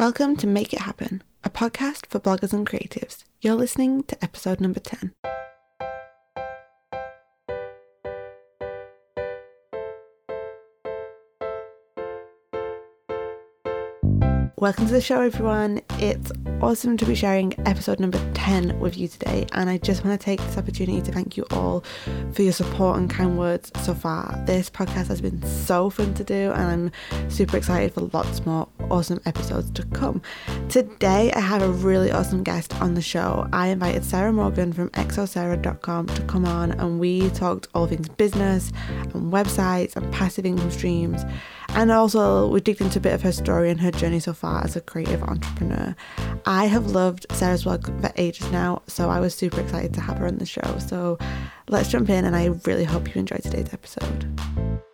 Welcome to Make It Happen, a podcast for bloggers and creatives. You're listening to episode number 10. Welcome to the show, everyone. It's awesome to be sharing episode number 10 with you today, and I just want to take this opportunity to thank you all for your support and kind words so far. This podcast has been so fun to do, and I'm super excited for lots more awesome episodes to come. Today, I have a really awesome guest on the show. I invited Sarah Morgan from xosarah.com to come on, and we talked all things business and websites and passive income streams. And also, we digged into a bit of her story and her journey so far as a creative entrepreneur. I have loved Sarah's work for ages now, so I was super excited to have her on the show. So let's jump in, and I really hope you enjoyed today's episode.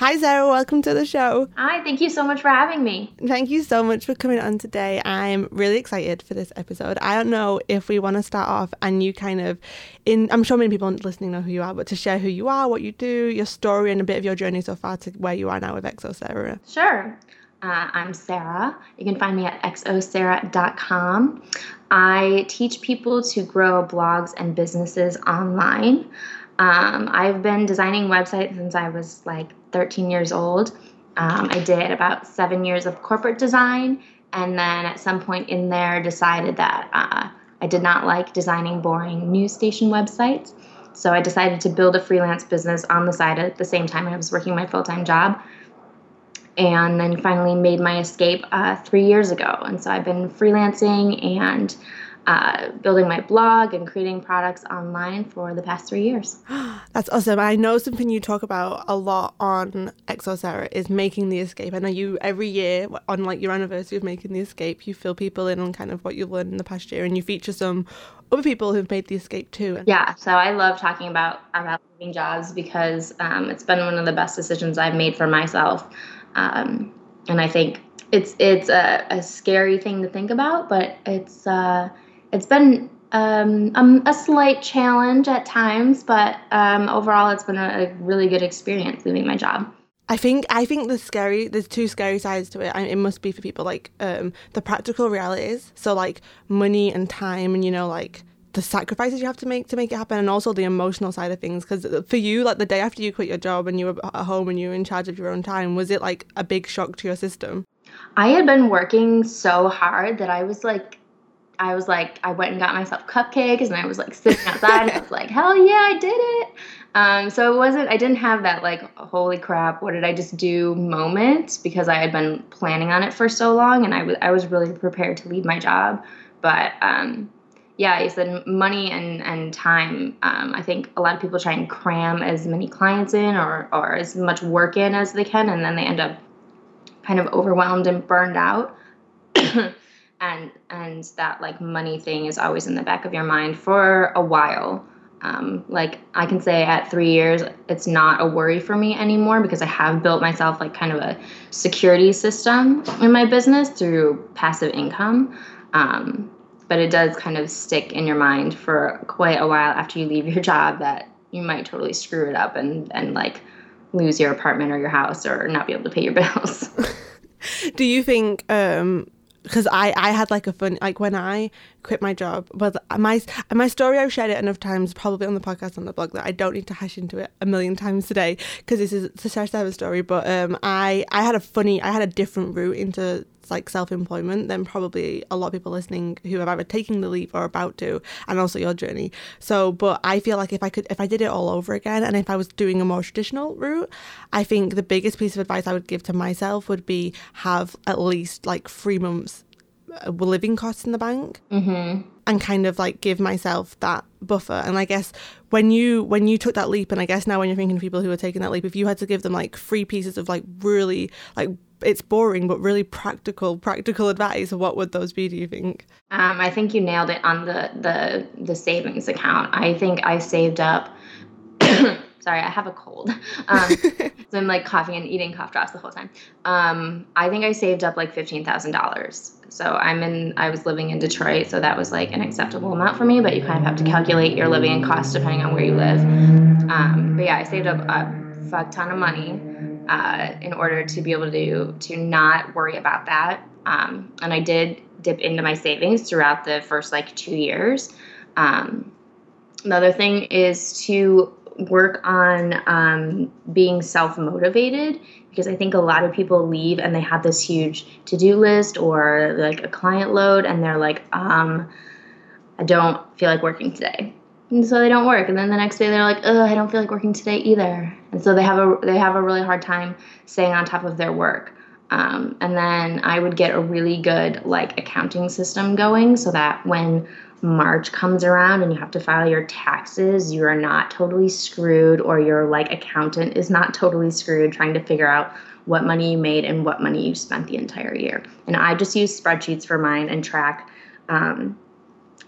Hi, Sarah. Welcome to the show. Hi, thank you so much for having me. Thank you so much for coming on today. I'm really excited for this episode. I don't know if we want to start off and you kind of, in I'm sure many people listening know who you are, but to share who you are, what you do, your story, and a bit of your journey so far to where you are now with XO Sarah. Sure. Uh, I'm Sarah. You can find me at xosarah.com. I teach people to grow blogs and businesses online. Um, I've been designing websites since I was like 13 years old. Um, I did about seven years of corporate design, and then at some point in there, decided that uh, I did not like designing boring news station websites. So I decided to build a freelance business on the side at the same time I was working my full time job. And then finally made my escape uh, three years ago. And so I've been freelancing and uh, building my blog and creating products online for the past three years. That's awesome. I know something you talk about a lot on XO Sarah is making the escape. I know you every year on like your anniversary of making the escape, you fill people in on kind of what you've learned in the past year, and you feature some other people who've made the escape too. Yeah, so I love talking about about leaving jobs because um, it's been one of the best decisions I've made for myself, um, and I think it's it's a, a, scary thing to think about, but it's. Uh, it's been um, um, a slight challenge at times, but um, overall, it's been a, a, really good experience leaving my job. I think I think the scary there's two scary sides to it. I it must be for people like um, the practical realities, so like money and time, and you know like the sacrifices you have to make to make it happen, and also the emotional side of things. Because for you, like the day after you quit your job and you were at home and you were in charge of your own time, was it like a big shock to your system? I had been working so hard that I was like I was like, I went and got myself cupcakes and I was like sitting outside and I was like, hell yeah, I did it. Um, so it wasn't, I didn't have that like, holy crap, what did I just do moment because I had been planning on it for so long and I, w- I was really prepared to leave my job. But um, yeah, you said money and, and time. Um, I think a lot of people try and cram as many clients in or, or as much work in as they can and then they end up kind of overwhelmed and burned out. And and that like money thing is always in the back of your mind for a while. Um, like i can say at three years it's not a worry for me anymore because i have built myself like kind of a security system in my business through passive income. Um, but it does kind of stick in your mind for quite a while after you leave your job that you might totally screw it up and and like lose your apartment or your house or not be able to pay your bills. Do you think um because I, I had like a fun like when I quit my job. But my my story I've shared it enough times probably on the podcast on the blog that I don't need to hash into it a million times today because this is a Sarah story. But um I I had a funny I had a different route into like self-employment than probably a lot of people listening who have either taken the leap or about to and also your journey. So but i feel like if i could if i did it all over again and if i was doing a more traditional route i think the biggest piece of advice i would give to myself would be have at least like three months living costs in the bank mm-hmm. and kind of like give myself that buffer. And i guess when you when you took that leap and i guess now when you're thinking of people who are taking that leap if you had to give them like three pieces of like really like it's boring but really practical practical advice what would those be do you think? Um, i think you nailed it on the the the savings account. I think i saved up sorry i have a cold um, so i'm like coughing and eating cough drops the whole time um, i think i saved up like $15000 so i'm in i was living in detroit so that was like an acceptable amount for me but you kind of have to calculate your living and costs depending on where you live um, but yeah i saved up a fuck ton of money uh, in order to be able to to not worry about that. Um, and I did dip into my savings throughout the first like two years. Um, another thing is to work on um, being self motivated because I think a lot of people leave and they have this huge to do list or like a client load and they're like, um, I don't feel like working today. And so they don't work, and then the next day they're like, "Oh, I don't feel like working today either." And so they have a they have a really hard time staying on top of their work. Um, and then I would get a really good like accounting system going so that when March comes around and you have to file your taxes, you are not totally screwed, or your like accountant is not totally screwed trying to figure out what money you made and what money you spent the entire year. And I just use spreadsheets for mine and track. Um,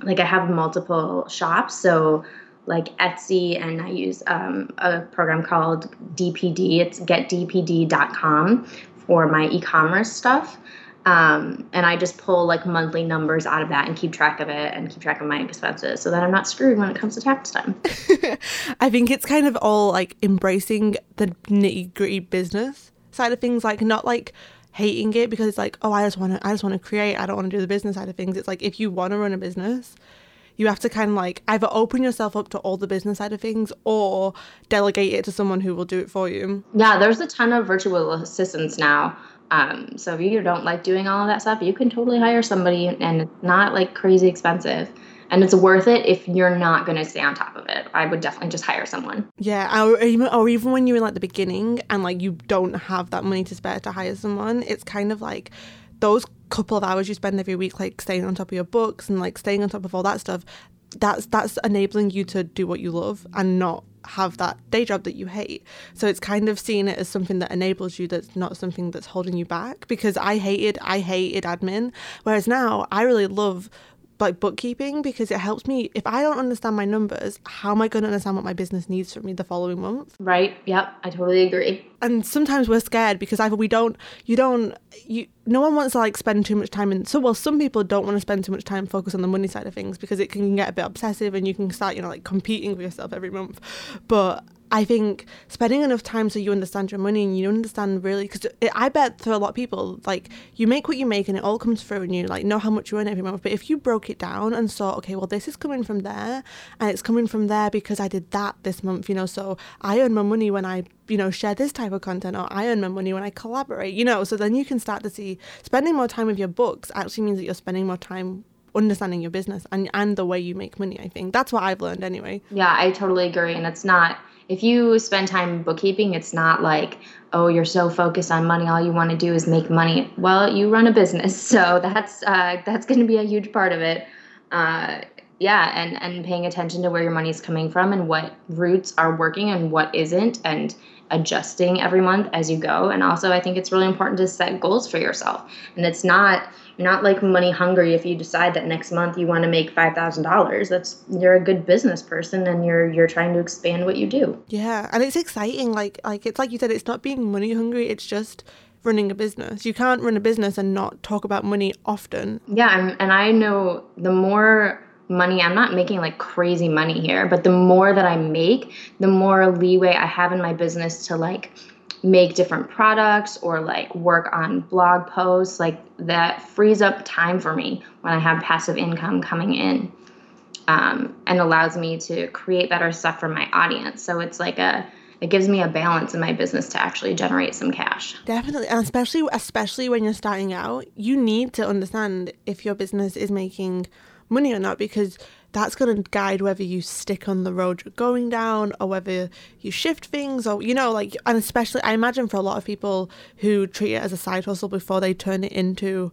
like I have multiple shops, so like Etsy, and I use um, a program called DPD. It's getdpd.com for my e-commerce stuff. Um, and I just pull like monthly numbers out of that and keep track of it and keep track of my expenses so that I'm not screwed when it comes to tax time. I think it's kind of all like embracing the nitty gritty business side of things, like not like hating it because it's like, oh, I just want to, I just want to create. I don't want to do the business side of things. It's like if you want to run a business, you have to kind of like either open yourself up to all the business side of things or delegate it to someone who will do it for you. Yeah, there's a ton of virtual assistants now um, so if you don't like doing all of that stuff, you can totally hire somebody and it's not like crazy expensive. And it's worth it if you're not going to stay on top of it. I would definitely just hire someone. Yeah, or even, or even when you're in like the beginning and like you don't have that money to spare to hire someone, it's kind of like those couple of hours you spend every week like staying on top of your books and like staying on top of all that stuff that's that's enabling you to do what you love and not have that day job that you hate. So it's kind of seeing it as something that enables you that's not something that's holding you back because I hated I hated admin whereas now I really love like bookkeeping because it helps me if I don't understand my numbers, how am I going to understand what my business needs from me the following month? Right. Yep. I totally agree. And sometimes we're scared because either we don't, you don't, you, no one wants to like spend too much time in. So, well, some people don't want to spend too much time focus on the money side of things because it can get a bit obsessive and you can start, you know, like competing with yourself every month. But I think spending enough time so you understand your money and you understand really because I bet for a lot of people like you make what you make and it all comes through and you like know how much you earn every month. But if you broke it down and saw okay, well this is coming from there and it's coming from there because I did that this month, you know. So I earn my money when I you know share this type of content or I earn my money when I collaborate, you know. So then you can start to see spending more time with your books actually means that you're spending more time understanding your business and and the way you make money. I think that's what I've learned anyway. Yeah, I totally agree, and it's not if you spend time bookkeeping, it's not like, oh, you're so focused on money, all you want to do is make money. Well, you run a business, so that's uh, that's going to be a huge part of it. Uh, yeah, and and paying attention to where your money is coming from and what routes are working and what isn't, and adjusting every month as you go. And also, I think it's really important to set goals for yourself. And it's not you're not like money hungry if you decide that next month you want to make five thousand dollars. That's you're a good business person and you're you're trying to expand what you do. Yeah, and it's exciting. Like like it's like you said, it's not being money hungry. It's just running a business. You can't run a business and not talk about money often. Yeah, and, and I know the more money i'm not making like crazy money here but the more that i make the more leeway i have in my business to like make different products or like work on blog posts like that frees up time for me when i have passive income coming in um, and allows me to create better stuff for my audience. So it's like a it gives me a balance in my business to actually generate some cash. Definitely and especially especially when you're starting out you need to understand if your business is making money or not because that's going to guide whether you stick on the road you're going down or whether you shift things or you know like and especially i imagine for a lot of people who treat it as a side hustle before they turn it into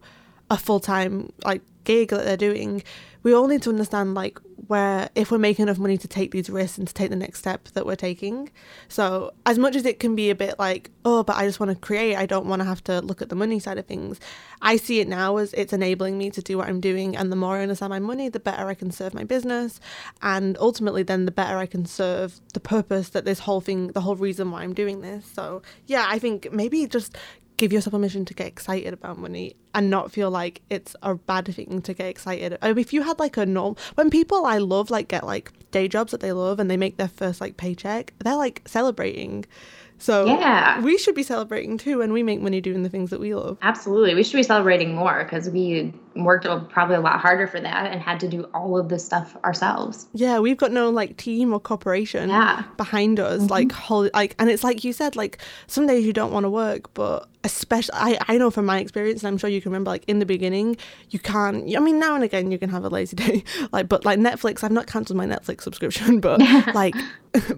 a full-time like gig that they're doing we all need to understand like where if we're making enough money to take these risks and to take the next step that we're taking. So as much as it can be a bit like, oh, but I just want to create, I don't want to have to look at the money side of things. I see it now as it's enabling me to do what I'm doing and the more I understand my money, the better I can serve my business and ultimately then the better I can serve the purpose that this whole thing the whole reason why I'm doing this. So yeah, I think maybe just give yourself permission to get excited about money and not feel like it's a bad thing to get excited. I if you had like a norm, when people I love like get like day jobs that they love and they make their first like paycheck, they're like celebrating. So Yeah. we should be celebrating too when we make money doing the things that we love. Absolutely. We should be celebrating more because we worked probably a lot harder for that and had to do all of this stuff ourselves. Yeah, we've got no like team or corporation Yeah. behind us, mm-hmm. like hol- like, and it's like you said, like some days you don't want to work, but especially I I know from my experience, and I'm sure you can remember, like in the beginning, you can't. I mean, now and again you can have a lazy day, like but like Netflix, I've not cancelled my Netflix subscription, but like,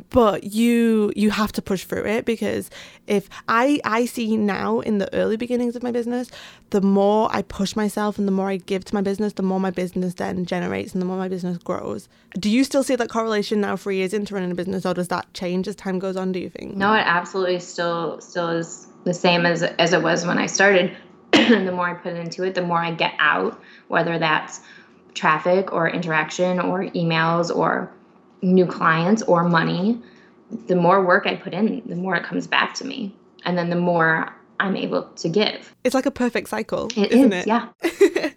but you you have to push through it because if I I see now in the early beginnings of my business, the more I push myself and the more I give to my business, the more my business then generates and the more my business grows. Do you still see that correlation now three years into running a business or does that change as time goes on, do you think? No, it absolutely still still is the same as as it was when I started. And the more I put into it, the more I get out, whether that's traffic or interaction or emails or new clients or money. The more work I put in, the more it comes back to me. And then the more I'm able to give. It's like a perfect cycle, isn't is, it? yeah.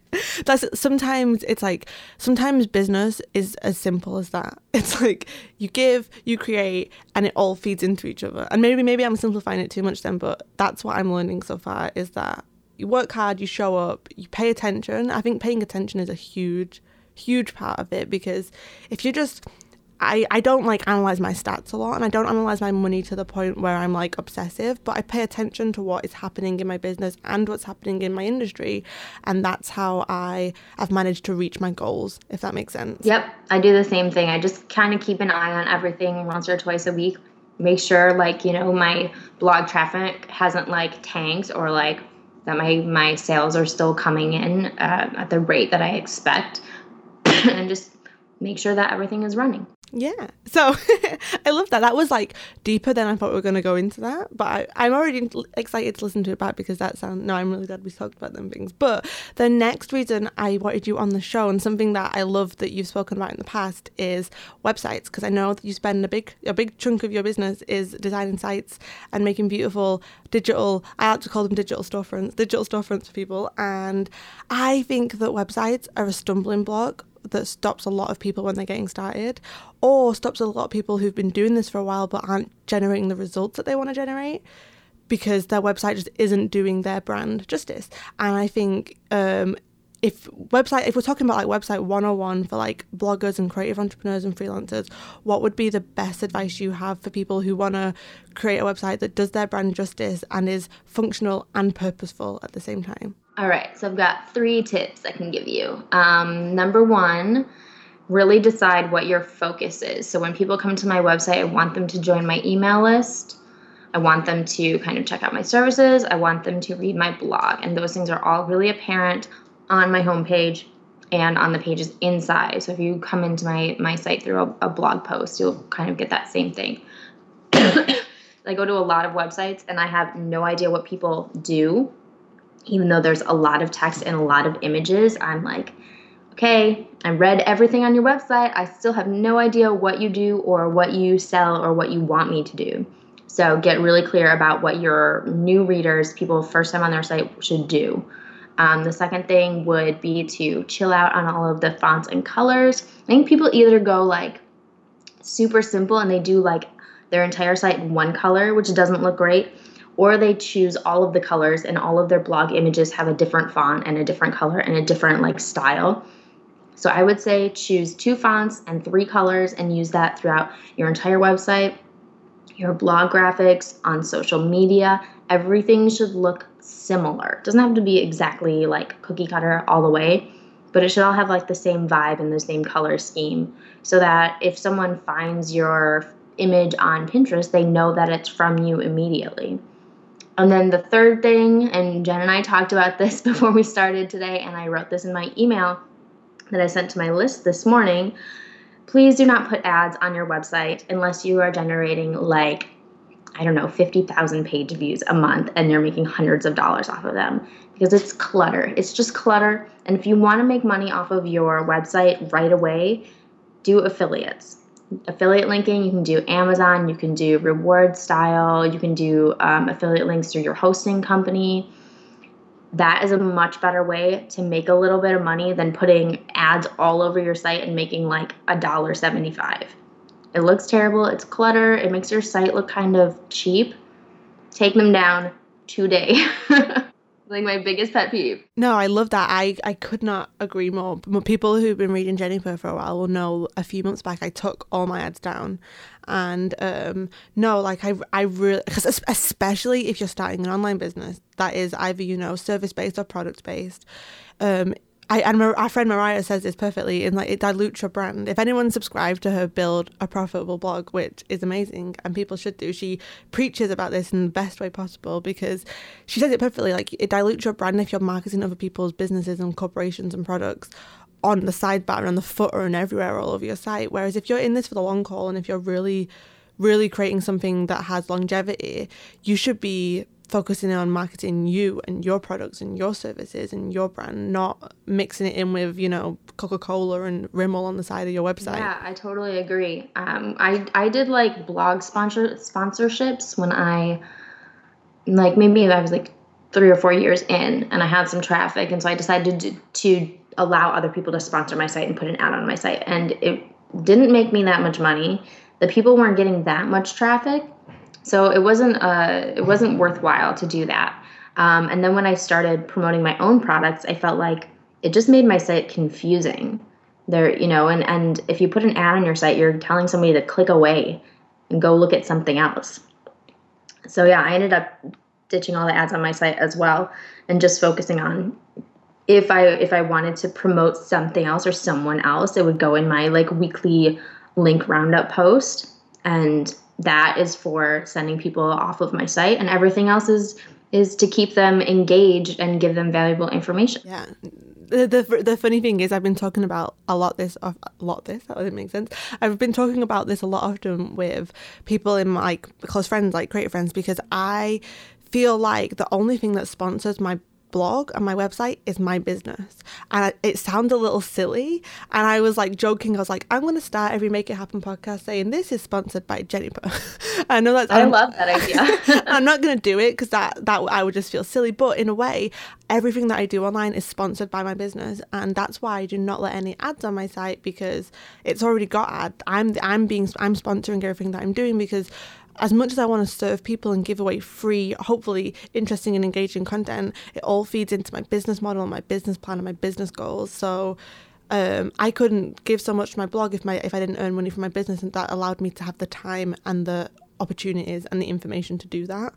That's sometimes it's like sometimes business is as simple as that. It's like you give, you create, and it all feeds into each other. And maybe maybe I'm simplifying it too much then, but that's what I'm learning so far is that you work hard, you show up, you pay attention. I think paying attention is a huge, huge part of it because if you're just I, I don't like analyze my stats a lot and I don't analyze my money to the point where I'm like obsessive, but I pay attention to what is happening in my business and what's happening in my industry. And that's how I have managed to reach my goals, if that makes sense. Yep, I do the same thing. I just kind of keep an eye on everything once or twice a week. Make sure, like, you know, my blog traffic hasn't like tanked or like that my my sales are still coming in uh, at the rate that I expect, and just make sure that everything is running. Yeah. So I love that. That was like deeper than I thought we were going to go into that. But I, I'm already excited to listen to it back because that sound. No, I'm really glad we talked about them things. But the next reason I wanted you on the show and something that I love that you've spoken about in the past is websites because I know that you spend a big a big chunk of your business is designing sites and making beautiful digital. I like to call them digital storefronts, digital storefronts for people. And I think that websites are a stumbling block that stops a lot of people when they're getting started or stops a lot of people who've been doing this for a while but aren't generating the results that they want to generate because their website just isn't doing their brand justice. And i think um, if website if we're talking about like website 101 for like bloggers and creative entrepreneurs and freelancers what would be the best advice you have for people who want to create a website that does their brand justice and is functional and purposeful at the same time All right, so I've got three tips I can give you. Um, number one, really decide what your focus is. So when people come to my website, I want them to join my email list. I want them to kind of check out my services. I want them to read my blog. And those things are all really apparent on my homepage and on the pages inside. So if you come into my, my site through a, a blog post, you'll kind of get that same thing. I go to a lot of websites and I have no idea what people do even though there's a lot of text and a lot of images, I'm like, okay, I read everything on your website. I still have no idea what you do or what you sell or what you want me to do. So get really clear about what your new readers, people first time on their site, should do. Um, the second thing would be to chill out on all of the fonts and colors. I think people either go like super simple and they do like their entire site in one color, which doesn't look great or they choose all of the colors and all of their blog images have a different font and a different color and a different like style. So I would say choose two fonts and three colors and use that throughout your entire website, your blog graphics, on social media. Everything should look similar. It doesn't have to be exactly like cookie cutter all the way, but it should all have like the same vibe and the same color scheme so that if someone finds your image on Pinterest, they know that it's from you immediately. And then the third thing, and Jen and I talked about this before we started today, and I wrote this in my email that I sent to my list this morning. Please do not put ads on your website unless you are generating like, I don't know, 50,000 page views a month and you're making hundreds of dollars off of them because it's clutter. It's just clutter. And if you want to make money off of your website right away, do affiliates affiliate linking. You can do Amazon, you can do reward style, you can do um, affiliate links through your hosting company. That is a much better way to make a little bit of money than putting ads all over your site and making like a dollar seventy-five. It looks terrible, it's clutter, it makes your site look kind of cheap, take them down today. like my biggest pet peeve. No, I love that. I, I could not agree more. People who've been reading Jennifer for a while will know a few months back I took all my ads down. And um, no, like I, I really, because especially if you're starting an online business that is either, you know, service based or product based, um, I and our friend Mariah says this perfectly in like it dilutes your brand. If anyone subscribed to her build a profitable blog, which is amazing and people should do, she preaches about this in the best way possible because she says it perfectly. Like it dilutes your brand if you're marketing other people's businesses and corporations and products on the sidebar and the footer and everywhere all over your site. Whereas if you're in this for the long haul and if you're really really creating something that has longevity, you should be focusing on marketing you and your products and your services and your brand, not mixing it in with, you know, Coca Cola and Rimmel on the side of your website. Yeah, I totally agree. Um, I, I did like blog sponsor sponsorships when I, like, maybe I was like three or four years in and I had some traffic. And so I decided to, to allow other people to sponsor my site and put an ad on my site. And it didn't make me that much money. The people weren't getting that much traffic so it wasn't uh, it wasn't worthwhile to do that. Um, and then when I started promoting my own products, I felt like it just made my site confusing. There, you know, and and if you put an ad on your site, you're telling somebody to click away and go look at something else. So yeah, I ended up ditching all the ads on my site as well and just focusing on if I if I wanted to promote something else or someone else, it would go in my like weekly link roundup post and that is for sending people off of my site and everything else is is to keep them engaged and give them valuable information. Yeah. The, the, the funny thing is I've been talking about a lot this a lot this that doesn't make sense. I've been talking about this a lot often with people in my like, close friends like creative friends because I feel like the only thing that sponsors my blog and my website is my business. And it sounds a little silly. And I was like joking. I was like, I'm going to start every Make It Happen podcast saying this is sponsored by Jennifer. I know that's. I I'm, love that idea. I'm not going to do it because that that I would just feel silly. But in a way, everything that I do online is sponsored by my business, and that's why I do not let any ads on my site because it's already got ads. I'm I'm being I'm sponsoring everything that I'm doing because as much as I want to serve people and give away free, hopefully interesting and engaging content, it all feeds into my business model, and my business plan, and my business goals. So um, I couldn't give so much to my blog if my if I didn't earn money from my business, and that allowed me to have the time and the opportunities and the information to do that.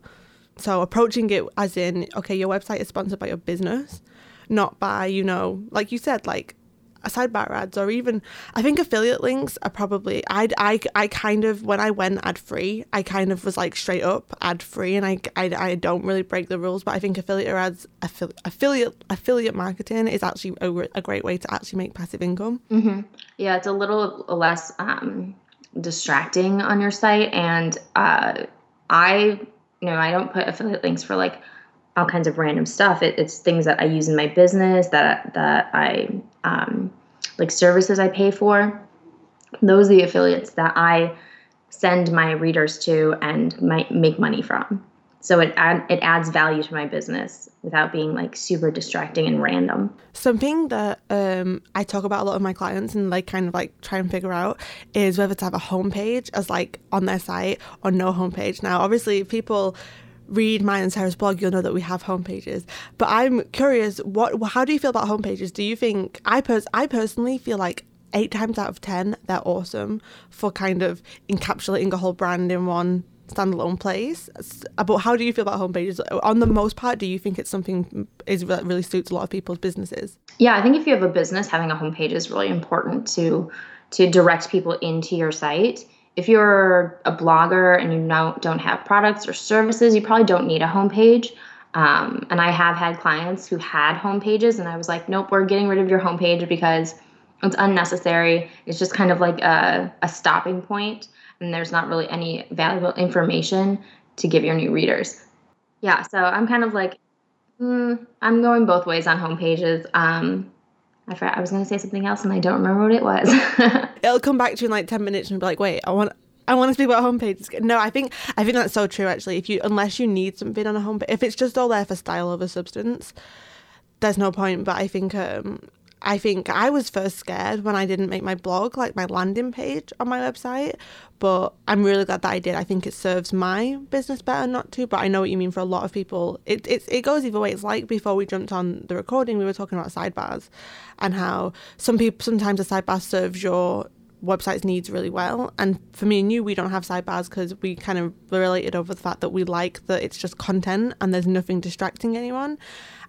So approaching it as in, okay, your website is sponsored by your business, not by you know, like you said, like sidebar ads or even I think affiliate links are probably I I I kind of when I went ad free I kind of was like straight up ad free and I, I I don't really break the rules but I think affiliate ads affi- affiliate affiliate marketing is actually a, a great way to actually make passive income. Mm-hmm. Yeah, it's a little less um, distracting on your site and uh, I you know I don't put affiliate links for like all kinds of random stuff. It, it's things that I use in my business that that I um, like services I pay for. Those are the affiliates that I send my readers to and make money from. So it add, it adds value to my business without being like super distracting and random. Something that um, I talk about a lot of my clients and like kind of like try and figure out is whether to have a homepage as like on their site or no homepage. Now, obviously, people read mine and Sarah's blog, you'll know that we have homepages. But I'm curious, what how do you feel about homepages? Do you think I pers- I personally feel like eight times out of ten they're awesome for kind of encapsulating a whole brand in one standalone place. But how do you feel about homepages? On the most part, do you think it's something mm, is that really suits a lot of people's businesses? Yeah, I think if you have a business, having a homepage is really important to to direct people into your site if you're a blogger and you don't have products or services, you probably don't need a homepage. Um, and I have had clients who had homepages, and I was like, nope, we're getting rid of your homepage because it's unnecessary. It's just kind of like a, a stopping point, and there's not really any valuable information to give your new readers. Yeah, so I'm kind of like, mm, I'm going both ways on homepages. Um, I forgot, I was going to say something else and I don't remember what it was. It'll come back to you in like 10 minutes and be like, wait, I want. I want to speak about homepages. No, I think I think that's so true. Actually, if you unless you need something on a homepage, if it's just all there for style over substance, there's no point. But I think um, I think I was first scared when I didn't make my blog, like my landing page on my website, but I'm really glad that I did. I think it serves my business better not to, but I know what you mean for a lot of people. It, it, it goes either way. It's like before we jumped on the recording, we were talking about sidebars and how some people, sometimes a sidebar serves your website's needs really well. And for me and you, we don't have sidebars because we kind of related over the fact that we like that it's just content and there's nothing distracting anyone.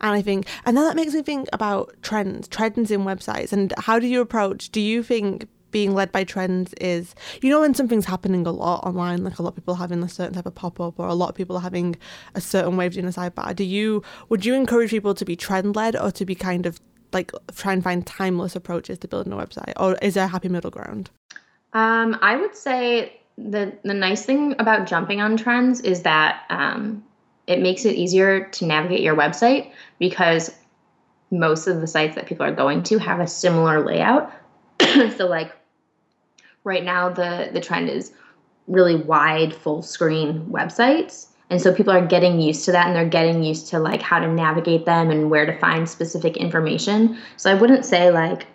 And I think, and then that makes me think about trends, trends in websites. And how do you approach? Do you think being led by trends is, you know, when something's happening a lot online, like a lot of people having a certain type of pop up, or a lot of people having a certain way of doing a sidebar. Do you would you encourage people to be trend led or to be kind of like try and find timeless approaches to building a website, or is there a happy middle ground? Um, I would say the the nice thing about jumping on trends is that um, it makes it easier to navigate your website because most of the sites that people are going to have a similar layout. so like right now the the trend is really wide full screen websites and so people are getting used to that and they're getting used to like how to navigate them and where to find specific information. So i wouldn't say like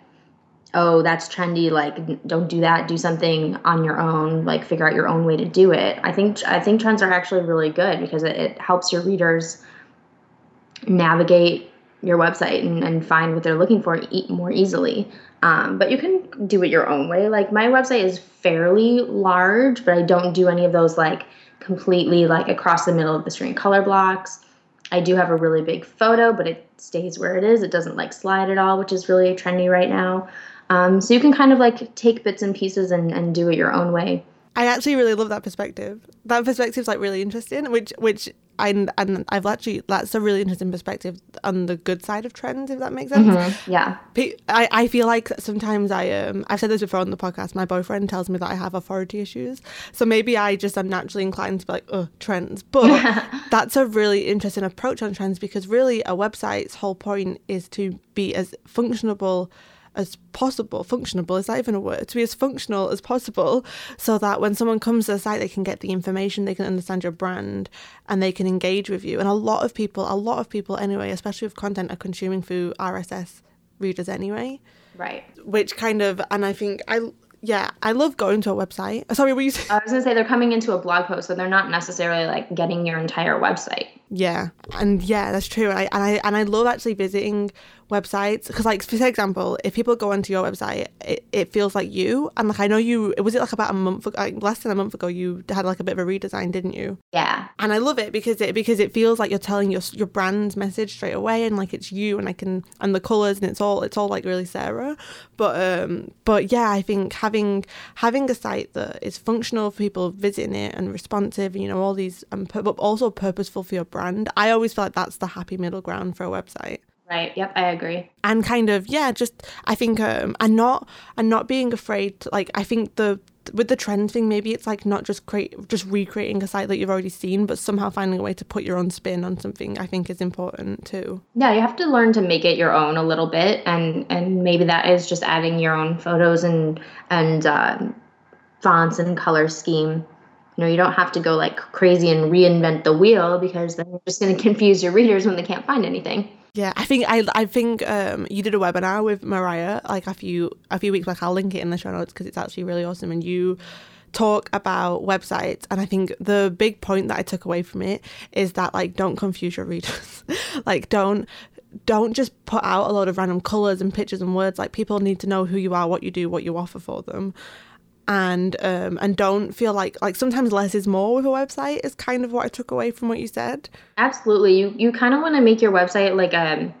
oh that's trendy like don't do that do something on your own like figure out your own way to do it. I think i think trends are actually really good because it, it helps your readers navigate your website and, and find what they're looking for more easily. Um, but you can do it your own way. Like my website is fairly large but i don't do any of those like completely like across the middle of the screen color blocks. I do have a really big photo, but it stays where it is. It doesn't like slide at all, which is really trendy right now. Um, so you can kind of like take bits and pieces and, and do it your own way. I actually really love that perspective. That perspective is like really interesting, which which I and I've actually that's a really interesting perspective on the good side of trends, if that makes sense. Mm-hmm. Yeah, I, I feel like sometimes I um I've said this before on the podcast. My boyfriend tells me that I have authority issues, so maybe I just am naturally inclined to be like, oh, trends. But that's a really interesting approach on trends because really a website's whole point is to be as functionable as possible, functionable, is that even a word? To be as functional as possible so that when someone comes to the site, they can get the information, they can understand your brand, and they can engage with you. And a lot of people, a lot of people anyway, especially with content, are consuming through RSS readers anyway. Right. Which kind of, and I think I yeah, I love going to a website. Sorry, what you saying? I was gonna say they're coming into a blog post, so they're not necessarily like getting your entire website. Yeah, and yeah, that's true. I and I and I love actually visiting websites because, like, for example, if people go onto your website, it, it feels like you. And like, I know you. It was it like about a month, ago, like less than a month ago? You had like a bit of a redesign, didn't you? Yeah. And I love it because it because it feels like you're telling your your brand's message straight away, and like it's you, and I can and the colors, and it's all it's all like really Sarah. But um, but yeah, I think having having a site that is functional for people visiting it and responsive, you know, all these, um, but also purposeful for your brand. I always feel like that's the happy middle ground for a website. Right. Yep. I agree. And kind of yeah, just I think um and not and not being afraid. To, like I think the with the trend thing, maybe it's like not just create just recreating a site that you've already seen, but somehow finding a way to put your own spin on something. I think is important too. Yeah, you have to learn to make it your own a little bit, and and maybe that is just adding your own photos and and uh, fonts and color scheme you know you don't have to go like crazy and reinvent the wheel because then you're just going to confuse your readers when they can't find anything yeah, I think I I think um, you did a webinar with Mariah like a few a few weeks back. I'll link it in the show notes because it's actually really awesome. And you talk about websites, and I think the big point that I took away from it is that like don't confuse your readers. like don't don't just put out a lot of random colors and pictures and words. Like people need to know who you are, what you do, what you offer for them and um and don't feel like like sometimes less is more with a website is kind of what I took away from what you said. Absolutely. You you kind of want to make your website like a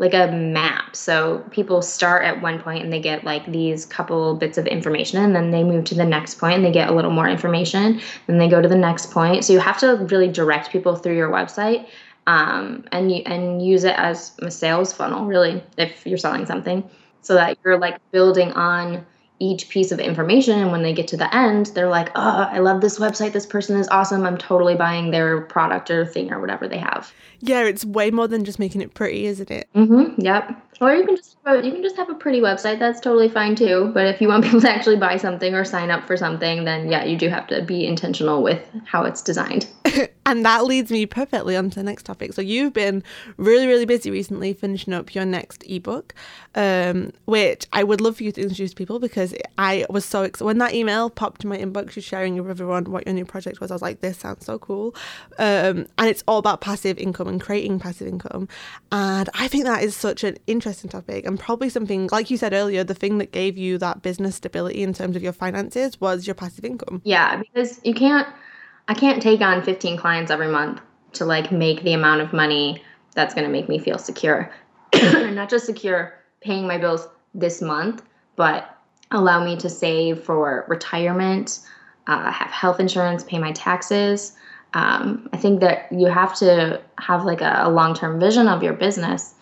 like a map. So people start at one point and they get like these couple bits of information and then they move to the next point and they get a little more information. Then they go to the next point. So you have to really direct people through your website um, and you, and use it as a sales funnel really if you're selling something so that you're like building on each piece of information and when they get to the end they're like oh i love this website. This person is awesome. I'm totally buying their product or thing or whatever they have. Yeah it's way more than just making it pretty isn't it? Mm-hmm yep. Or you can just have a, you can just have a pretty website. That's totally fine too. But if you want people to actually buy something or sign up for something then yeah you do have to be intentional with how it's designed And that leads me perfectly on to the next topic. So you've been really, really busy recently finishing up your next ebook, um, which I would love for you to introduce people because I was so excited. When that email popped in my inbox, you sharing with everyone what your new project was, I was like, this sounds so cool. Um, and it's all about passive income and creating passive income. And I think that is such an interesting topic and probably something, like you said earlier, the thing that gave you that business stability in terms of your finances was your passive income. Yeah, because you can't I can't take on 15 clients every month to like make the amount of money that's going to make me feel secure. Not just secure paying my bills this month, but allow me to save for retirement, uh, have health insurance, pay my taxes. Um, I think that you have to have like a, a long-term vision of your business,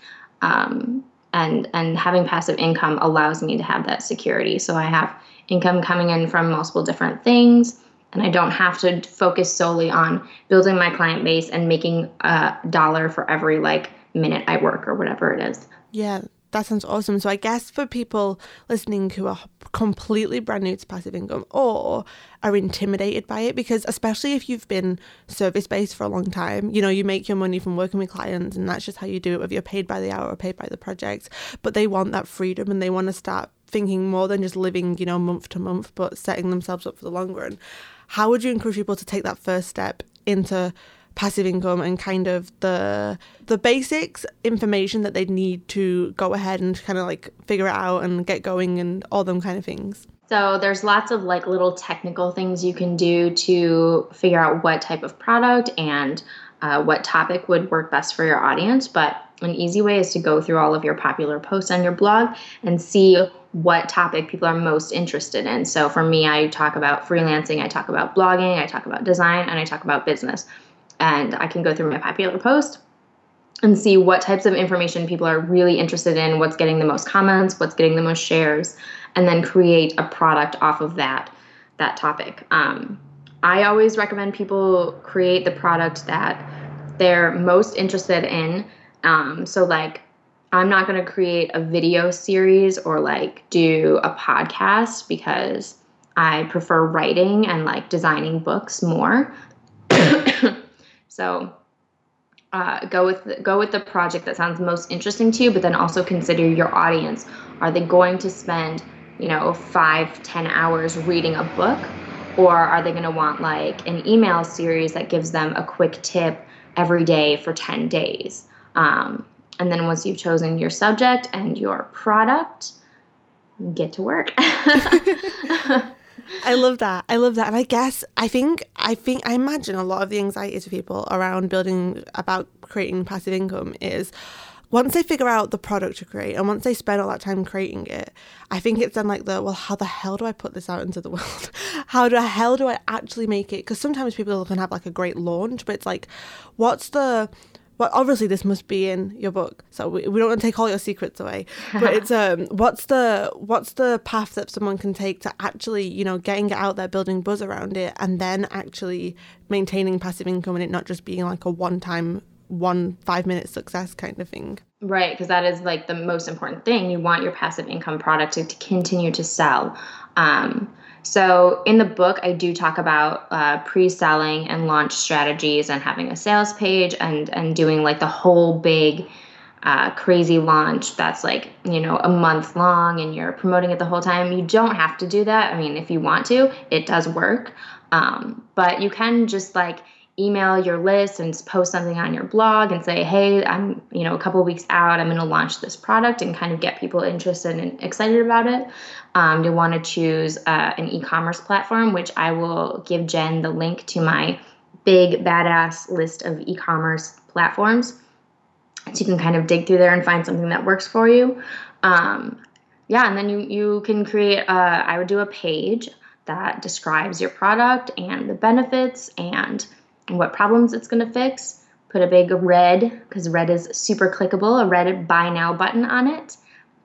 um, and and having passive income allows me to have that security. So I have income coming in from multiple different things and I don't have to focus solely on building my client base and making a dollar for every like minute I work or whatever it is. Yeah, that sounds awesome. So I guess for people listening who are completely brand new to passive income or are intimidated by it, because especially if you've been service based for a long time, you know, you make your money from working with clients and that's just how you do it, whether you're paid by the hour or paid by the project. But they want that freedom and they want to start thinking more than just living, you know, month to month, but setting themselves up for the long run how would you encourage people to take that first step into passive income and kind of the the basics information that they'd need to go ahead and kind of like figure it out and get going and all them kind of things? So there's lots of like little technical things you can do to figure out what type of product and uh, what topic would work best for your audience but an easy way is to go through all of your popular posts on your blog and see what topic people are most interested in. So for me, I talk about freelancing, I talk about blogging, I talk about design, and I talk about business. And I can go through my popular post and see what types of information people are really interested in, what's getting the most comments, what's getting the most shares, and then create a product off of that that topic. Um, I always recommend people create the product that they're most interested in. Um, so like I'm not going to create a video series or like do a podcast because I prefer writing and like designing books more. so uh, go with go with the project that sounds most interesting to you, but then also consider your audience. Are they going to spend you know five ten hours reading a book, or are they going to want like an email series that gives them a quick tip every day for ten days? Um, and then once you've chosen your subject and your product, get to work. I love that. I love that. And I guess I think I think I imagine a lot of the anxiety to people around building about creating passive income is once they figure out the product to create and once they spend all that time creating it, I think it's then like the well, how the hell do I put this out into the world? how the hell do I actually make it? Because sometimes people can have like a great launch, but it's like, what's the well, obviously this must be in your book, so we, we don't want to take all your secrets away. But it's um, what's the what's the path that someone can take to actually, you know, getting it out there, building buzz around it, and then actually maintaining passive income and it not just being like a one time, one five minute success kind of thing. Right, because that is like the most important thing. You want your passive income product to, to continue to sell. Um, so in the book, I do talk about uh, pre-selling and launch strategies and having a sales page and and doing like the whole big uh, crazy launch that's like you know a month long and you're promoting it the whole time. You don't have to do that. I mean, if you want to, it does work. Um, but you can just like email your list and post something on your blog and say, hey, I'm, you know, a couple weeks out, I'm going to launch this product and kind of get people interested and excited about it. Um, you'll want to choose uh, an e commerce platform, which I will give Jen the link to my big badass list of e commerce platforms. So you can kind of dig through there and find something that works for you. Um, yeah, and then you, you can create, uh, I would do a page that describes your product and the benefits and what problems it's going to fix. Put a big red, because red is super clickable, a red buy now button on it.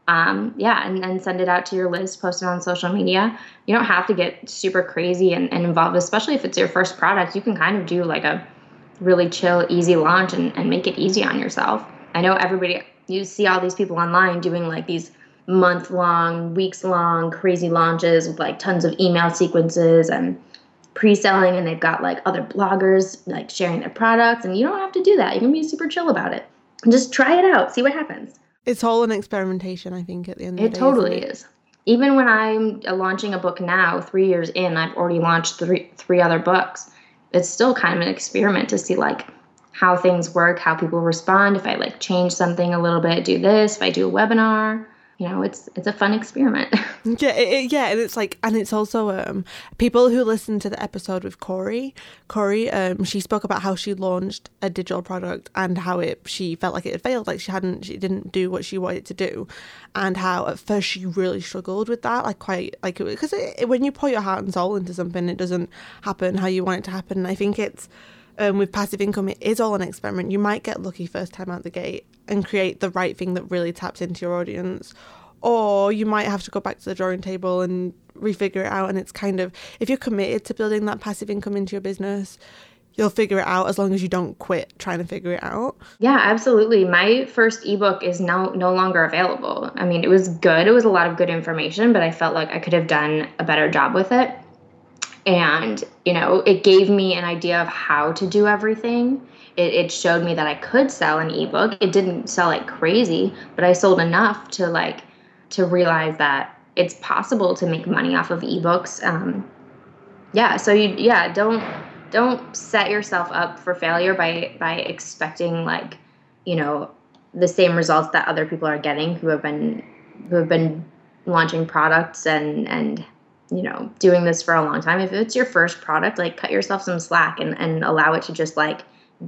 Um, yeah, and then send it out to your list, post it on social media. You don't have to get super crazy and, and involved, especially if it's your first product. You can kind of do like a really chill, easy launch and, and make it easy on yourself. I know everybody, you see all these people online doing like these month long, weeks long, crazy launches with like tons of email sequences and pre-selling and they've got like other bloggers like sharing their products and you don't have to do that. You can be super chill about it. And just try it out. See what happens. It's all an experimentation i think at the end of it the day, It totally it? is. Even when i'm uh, launching a book now three years in i've already launched three three other books. It's still kind of an experiment to see like how things work how people respond. If i like change something a little bit do this. If i do a webinar you know it's it's a fun experiment Yeah, it, yeah, and it's like, and it's also um people who listened to the episode with Corey. Corey, um, she spoke about how she launched a digital product and how it she felt like it had failed, like she hadn't, she didn't do what she wanted to do, and how at first she really struggled with that, like quite like because when you pour your heart and soul into something, it doesn't happen how you want it to happen. And I think it's um, with passive income, it is all an experiment. You might get lucky first time out the gate and create the right thing that really taps into your audience, or you might have to go back to the drawing table and refigure it out. And it's kind of if you're committed to building that passive income into your business, you'll figure it out as long as you don't quit trying to figure it out. Yeah, absolutely. My first ebook is now no longer available. I mean, it was good. It was a lot of good information, but I felt like I could have done a better job with it. And, you know, it gave me an idea of how to do everything. It, it showed me that I could sell an ebook. It didn't sell like crazy, but I sold enough to like to realize that it's possible to make money off of ebooks. Um, yeah, so you yeah, don't don't set yourself up for failure by by expecting like you know the same results that other people are getting who have been who have been launching products and and you know doing this for a long time. If it's your first product like cut yourself some slack and and allow it to just like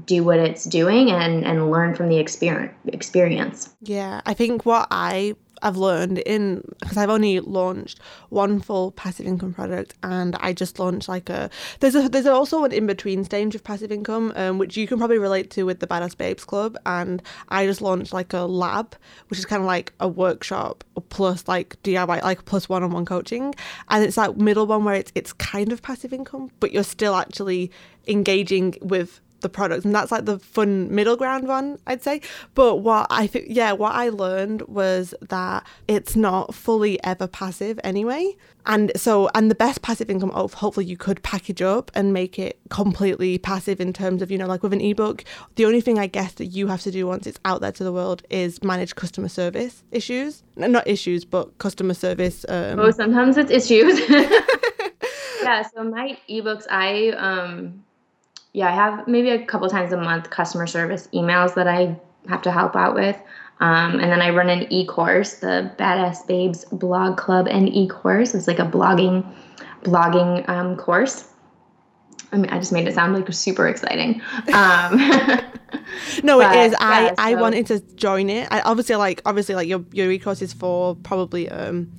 do what it's doing and and learn from the experience experience. Yeah, I think what I I've learned in because I've only launched one full passive income product and I just launched like a there's a there's also an in between stage of passive income um, which you can probably relate to with the Badass Babes Club. And I just launched like a lab which is kind of like a workshop plus like DIY like plus one on one coaching. And it's that middle one where it's it's kind of passive income but you're still actually engaging with the product and that's like the fun middle ground one i'd say. But what i think yeah what i learned was that it's not fully ever passive anyway. And so and the best passive income oh, hopefully you could package up and make it completely passive in terms of you know like with an ebook the only thing i guess that you have to do once it's out there to the world is manage customer service issues. Not issues but customer service um, oh sometimes it's issues. Yeah so my ebooks i um yeah i have maybe a couple times a month customer service emails that i have to help out with um, and then i run an e-course the badass babes blog club and e-course it's like a blogging blogging um, course I mean, I just made it sound like super exciting. Um, No, But, it is. I yeah, I wanted to join it. I obviously like obviously like your your e-course is for probably um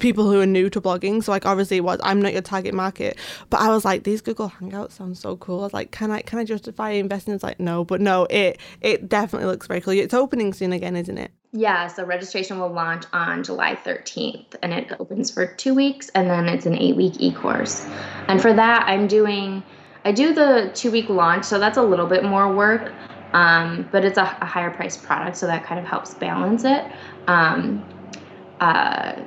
people who are new to blogging. So like obviously it was I'm not your target market, but I was like these Google Hangouts sound so cool. I was like, can I can I justify investing? It's like no, but no, it it definitely looks very cool. It's opening soon again, isn't it? yeah, so registration will launch on July 13th and it opens for two weeks and then it's an eight week e course. And for that, I'm doing, I do the two week launch, so that's a little bit more work, um, but it's a, a higher priced product, so that kind of helps balance it. Um, uh,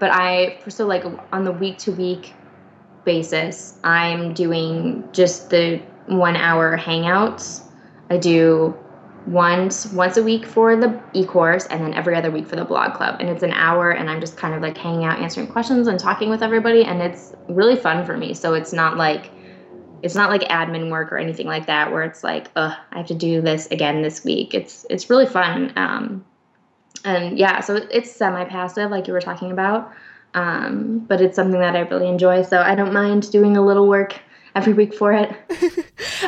but I, so like on the week to week basis, I'm doing just the one hour hangouts. I do once once a week for the e-course and then every other week for the blog club. And it's an hour and i'm just kind of like hanging out answering questions and talking with everybody and it's really fun for me. So it's not like it's not like admin work or anything like that where it's like ugh i have to do this again this week. It's it's really fun um and yeah so it's semi-passive like you were talking about. Um but it's something that i really enjoy so i don't mind doing a little work every week for it.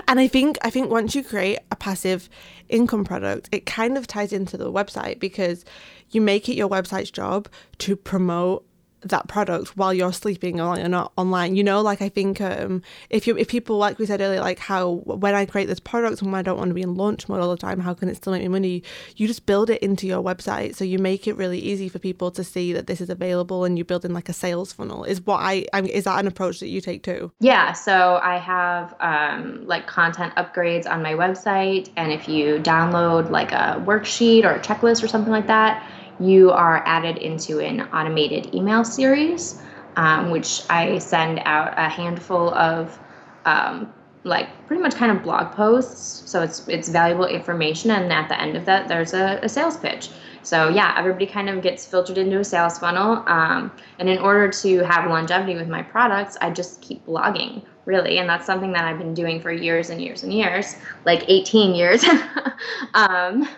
And I think I think once you create a passive income product, it kind of ties into the website because you make it your website's job to promote that product while you're sleeping or you're not online. You know, like I think um, if you if people like we said earlier, like how when I create this product and when I don't want to be in launch mode all the time, how can it still make me money? You just build it into your website, so you make it really easy for people to see that this is available, and you build in like a sales funnel. Is what I, I is that an approach that you take too? Yeah, so I have um, like content upgrades on my website, and if you download like a worksheet or a checklist or something like that, you are added into an automated email series, um, which I send out a handful of um, like pretty much kind of blog posts. So it's it's valuable information, and at the end of that, there's a, a sales pitch. So yeah, everybody kind of gets filtered into a sales funnel. Um, and in order to have longevity with my products, I just keep blogging really, and that's something that I've been doing for years and years and years, like 18 years. um,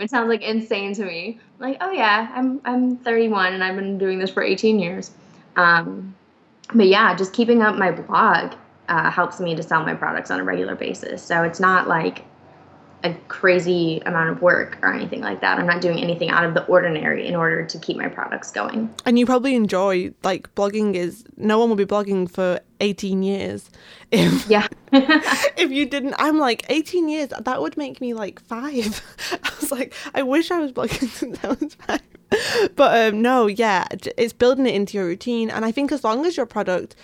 it sounds like insane to me. Like, oh yeah, I'm I'm 31 and I've been doing this for 18 years. Um, but yeah, just keeping up my blog uh, helps me to sell my products on a regular basis. So it's not like a crazy amount of work or anything like that. I'm not doing anything out of the ordinary in order to keep my products going. And you probably enjoy like blogging is no one will be blogging for 18 years if yeah if you didn't I'm like 18 years that would make me like 5. I was like I wish I was blogging since I was 5. But um no, yeah, it's building it into your routine and I think as long as your product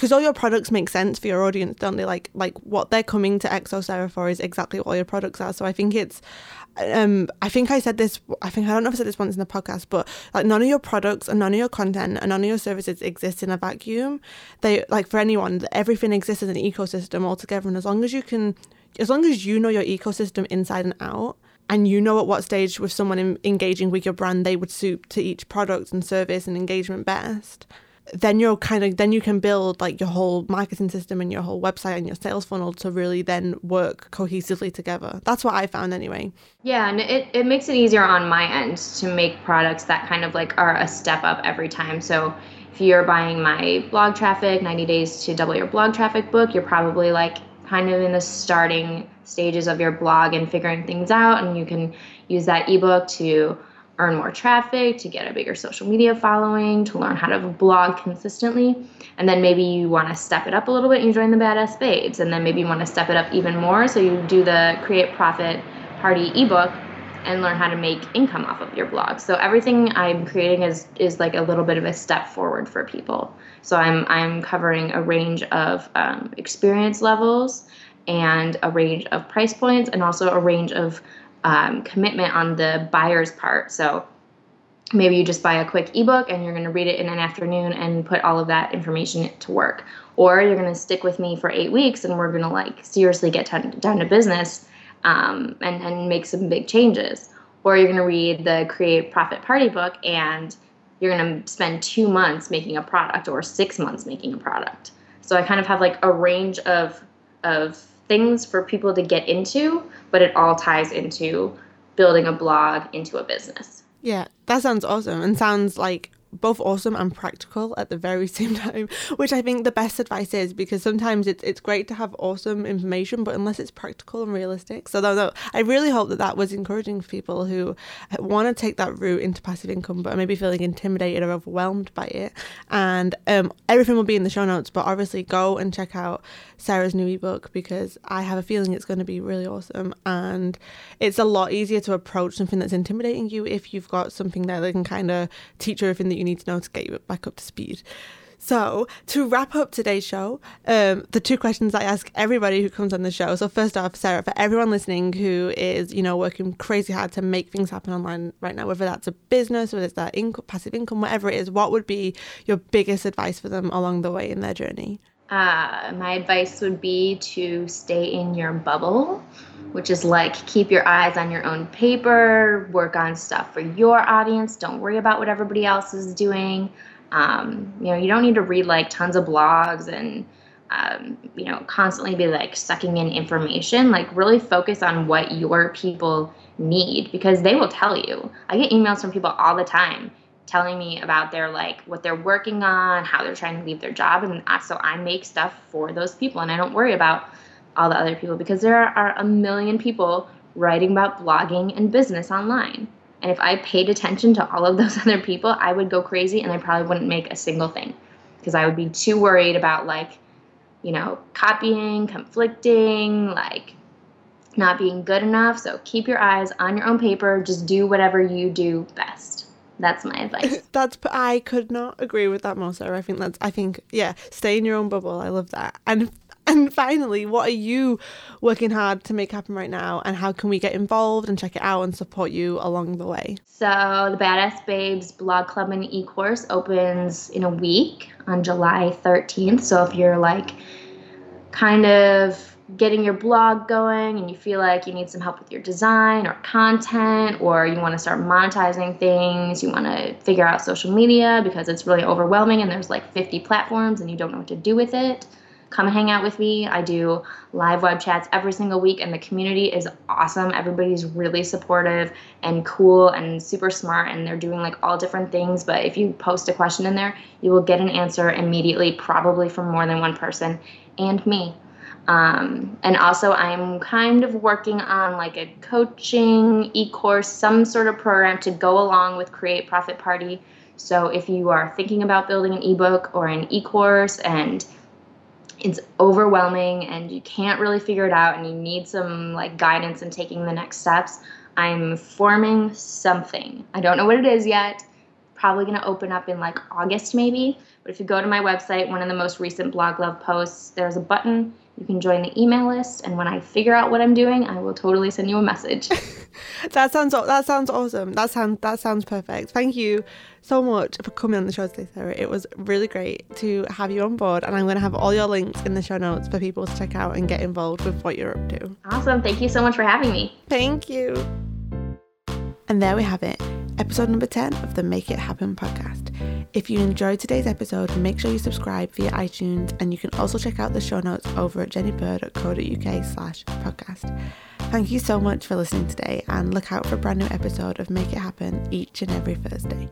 because all your products make sense for your audience, don't they? Like like what they're coming to XO for is exactly what all your products are. So I think it's um I think I said this I think I don't know if I said this once in the podcast, but like none of your products and none of your content and none of your services exist in a vacuum. They like for anyone, everything exists as an ecosystem altogether and as long as you can as long as you know your ecosystem inside and out and you know at what stage with someone in, engaging with your brand they would suit to each product and service and engagement best then you're kind of then you can build like your whole marketing system and your whole website and your sales funnel to really then work cohesively together. That's what i found anyway. Yeah and it, it makes it easier on my end to make products that kind of like are a step up every time. So if you're buying my blog traffic 90 days to double your blog traffic book you're probably like kind of in the starting stages of your blog and figuring things out. And you can use that ebook to earn more traffic, to get a bigger social media following, to learn how to blog consistently. And then maybe you want to step it up a little bit and you join the Badass Babes. And then maybe you want to step it up even more. So you do the Create Profit Party ebook and learn how to make income off of your blog. So everything I'm creating is is like a little bit of a step forward for people. So I'm I'm covering a range of um, experience levels and a range of price points and also a range of um, commitment on the buyer's part. So maybe you just buy a quick ebook and you're going to read it in an afternoon and put all of that information to work. Or you're going to stick with me for eight weeks and we're going to like seriously get down, down to business um, and, and make some big changes. Or you're going to read the Create Profit Party book and you're going to spend two months making a product or six months making a product. So I kind of have like a range of of things for people to get into, but it all ties into building a blog into a business. Yeah, that sounds awesome and sounds like both awesome and practical at the very same time, which I think the best advice is because sometimes it's it's great to have awesome information, but unless it's practical and realistic. So no, I really hope that that was encouraging for people who want to take that route into passive income, but are maybe feeling intimidated or overwhelmed by it. And um, everything will be in the show notes, but obviously go and check out Sarah's new ebook because I have a feeling it's going to be really awesome and it's a lot easier to approach something that's intimidating you if you've got something that can kind of teach you everything that you need to know to get you back up to speed. So, to wrap up today's show, um, the two questions I ask everybody who comes on the show. So, first off, Sarah, for everyone listening who is, you know, working crazy hard to make things happen online right now, whether that's a business, whether it's that passive income, whatever it is, what would be your biggest advice for them along the way in their journey? Uh, my advice would be to stay in your bubble, which is like keep your eyes on your own paper, work on stuff for your audience. Don't worry about what everybody else is doing. Um, you know, you don't need to read like tons of blogs and um, you know constantly be like sucking in information. Like really focus on what your people need because they will tell you. I get emails from people all the time telling me about their like what they're working on, how they're trying to leave their job, and so I make stuff for those people, and I don't worry about all the other people because there are a million people writing about blogging and business online. And if I paid attention to all of those other people, I would go crazy and I probably wouldn't make a single thing because I would be too worried about like, you know, copying, conflicting, like not being good enough. So keep your eyes on your own paper, just do whatever you do best. That's my advice. that's I could not agree with that more, Sarah. I think that's I think yeah, stay in your own bubble. I love that. And and finally, what are you working hard to make happen right now, and how can we get involved and check it out and support you along the way? So, the Badass Babes blog club and e course opens in a week on July 13th. So, if you're like kind of getting your blog going and you feel like you need some help with your design or content, or you want to start monetizing things, you want to figure out social media because it's really overwhelming and there's like 50 platforms and you don't know what to do with it come hang out with me. I do live web chats every single week, and the community is awesome. Everybody's really supportive and cool and super smart, and they're doing like all different things. But if you post a question in there, you will get an answer immediately, probably from more than one person and me. Um, and also, I'm kind of working on like a coaching e course, some sort of program to go along with Create Profit Party. So, if you are thinking about building an ebook or an e course and it's overwhelming and you can't really figure it out and you need some like guidance in taking the next steps i'm forming something. I don't know what it is yet. Probably going to open up in like august maybe. But if you go to my website one of the most recent blog love posts there's a button you can join the email list and when i figure out what i'm doing i will totally send you a message. That sounds that sounds awesome. That sounds that sounds perfect. Thank you so much for coming on the show today sarah. It was really great to have you on board and i'm going to have all your links in the show notes for people to check out and get involved with what you're up to. Awesome. Thank you so much for having me. Thank you. And there we have it episode number 10 of the Make It Happen podcast. If you enjoyed today's episode, make sure you subscribe via iTunes and you can also check out the show notes over at jennybird.co.uk slash podcast. Thank you so much for listening today and look out for a brand new episode of Make It Happen each and every Thursday.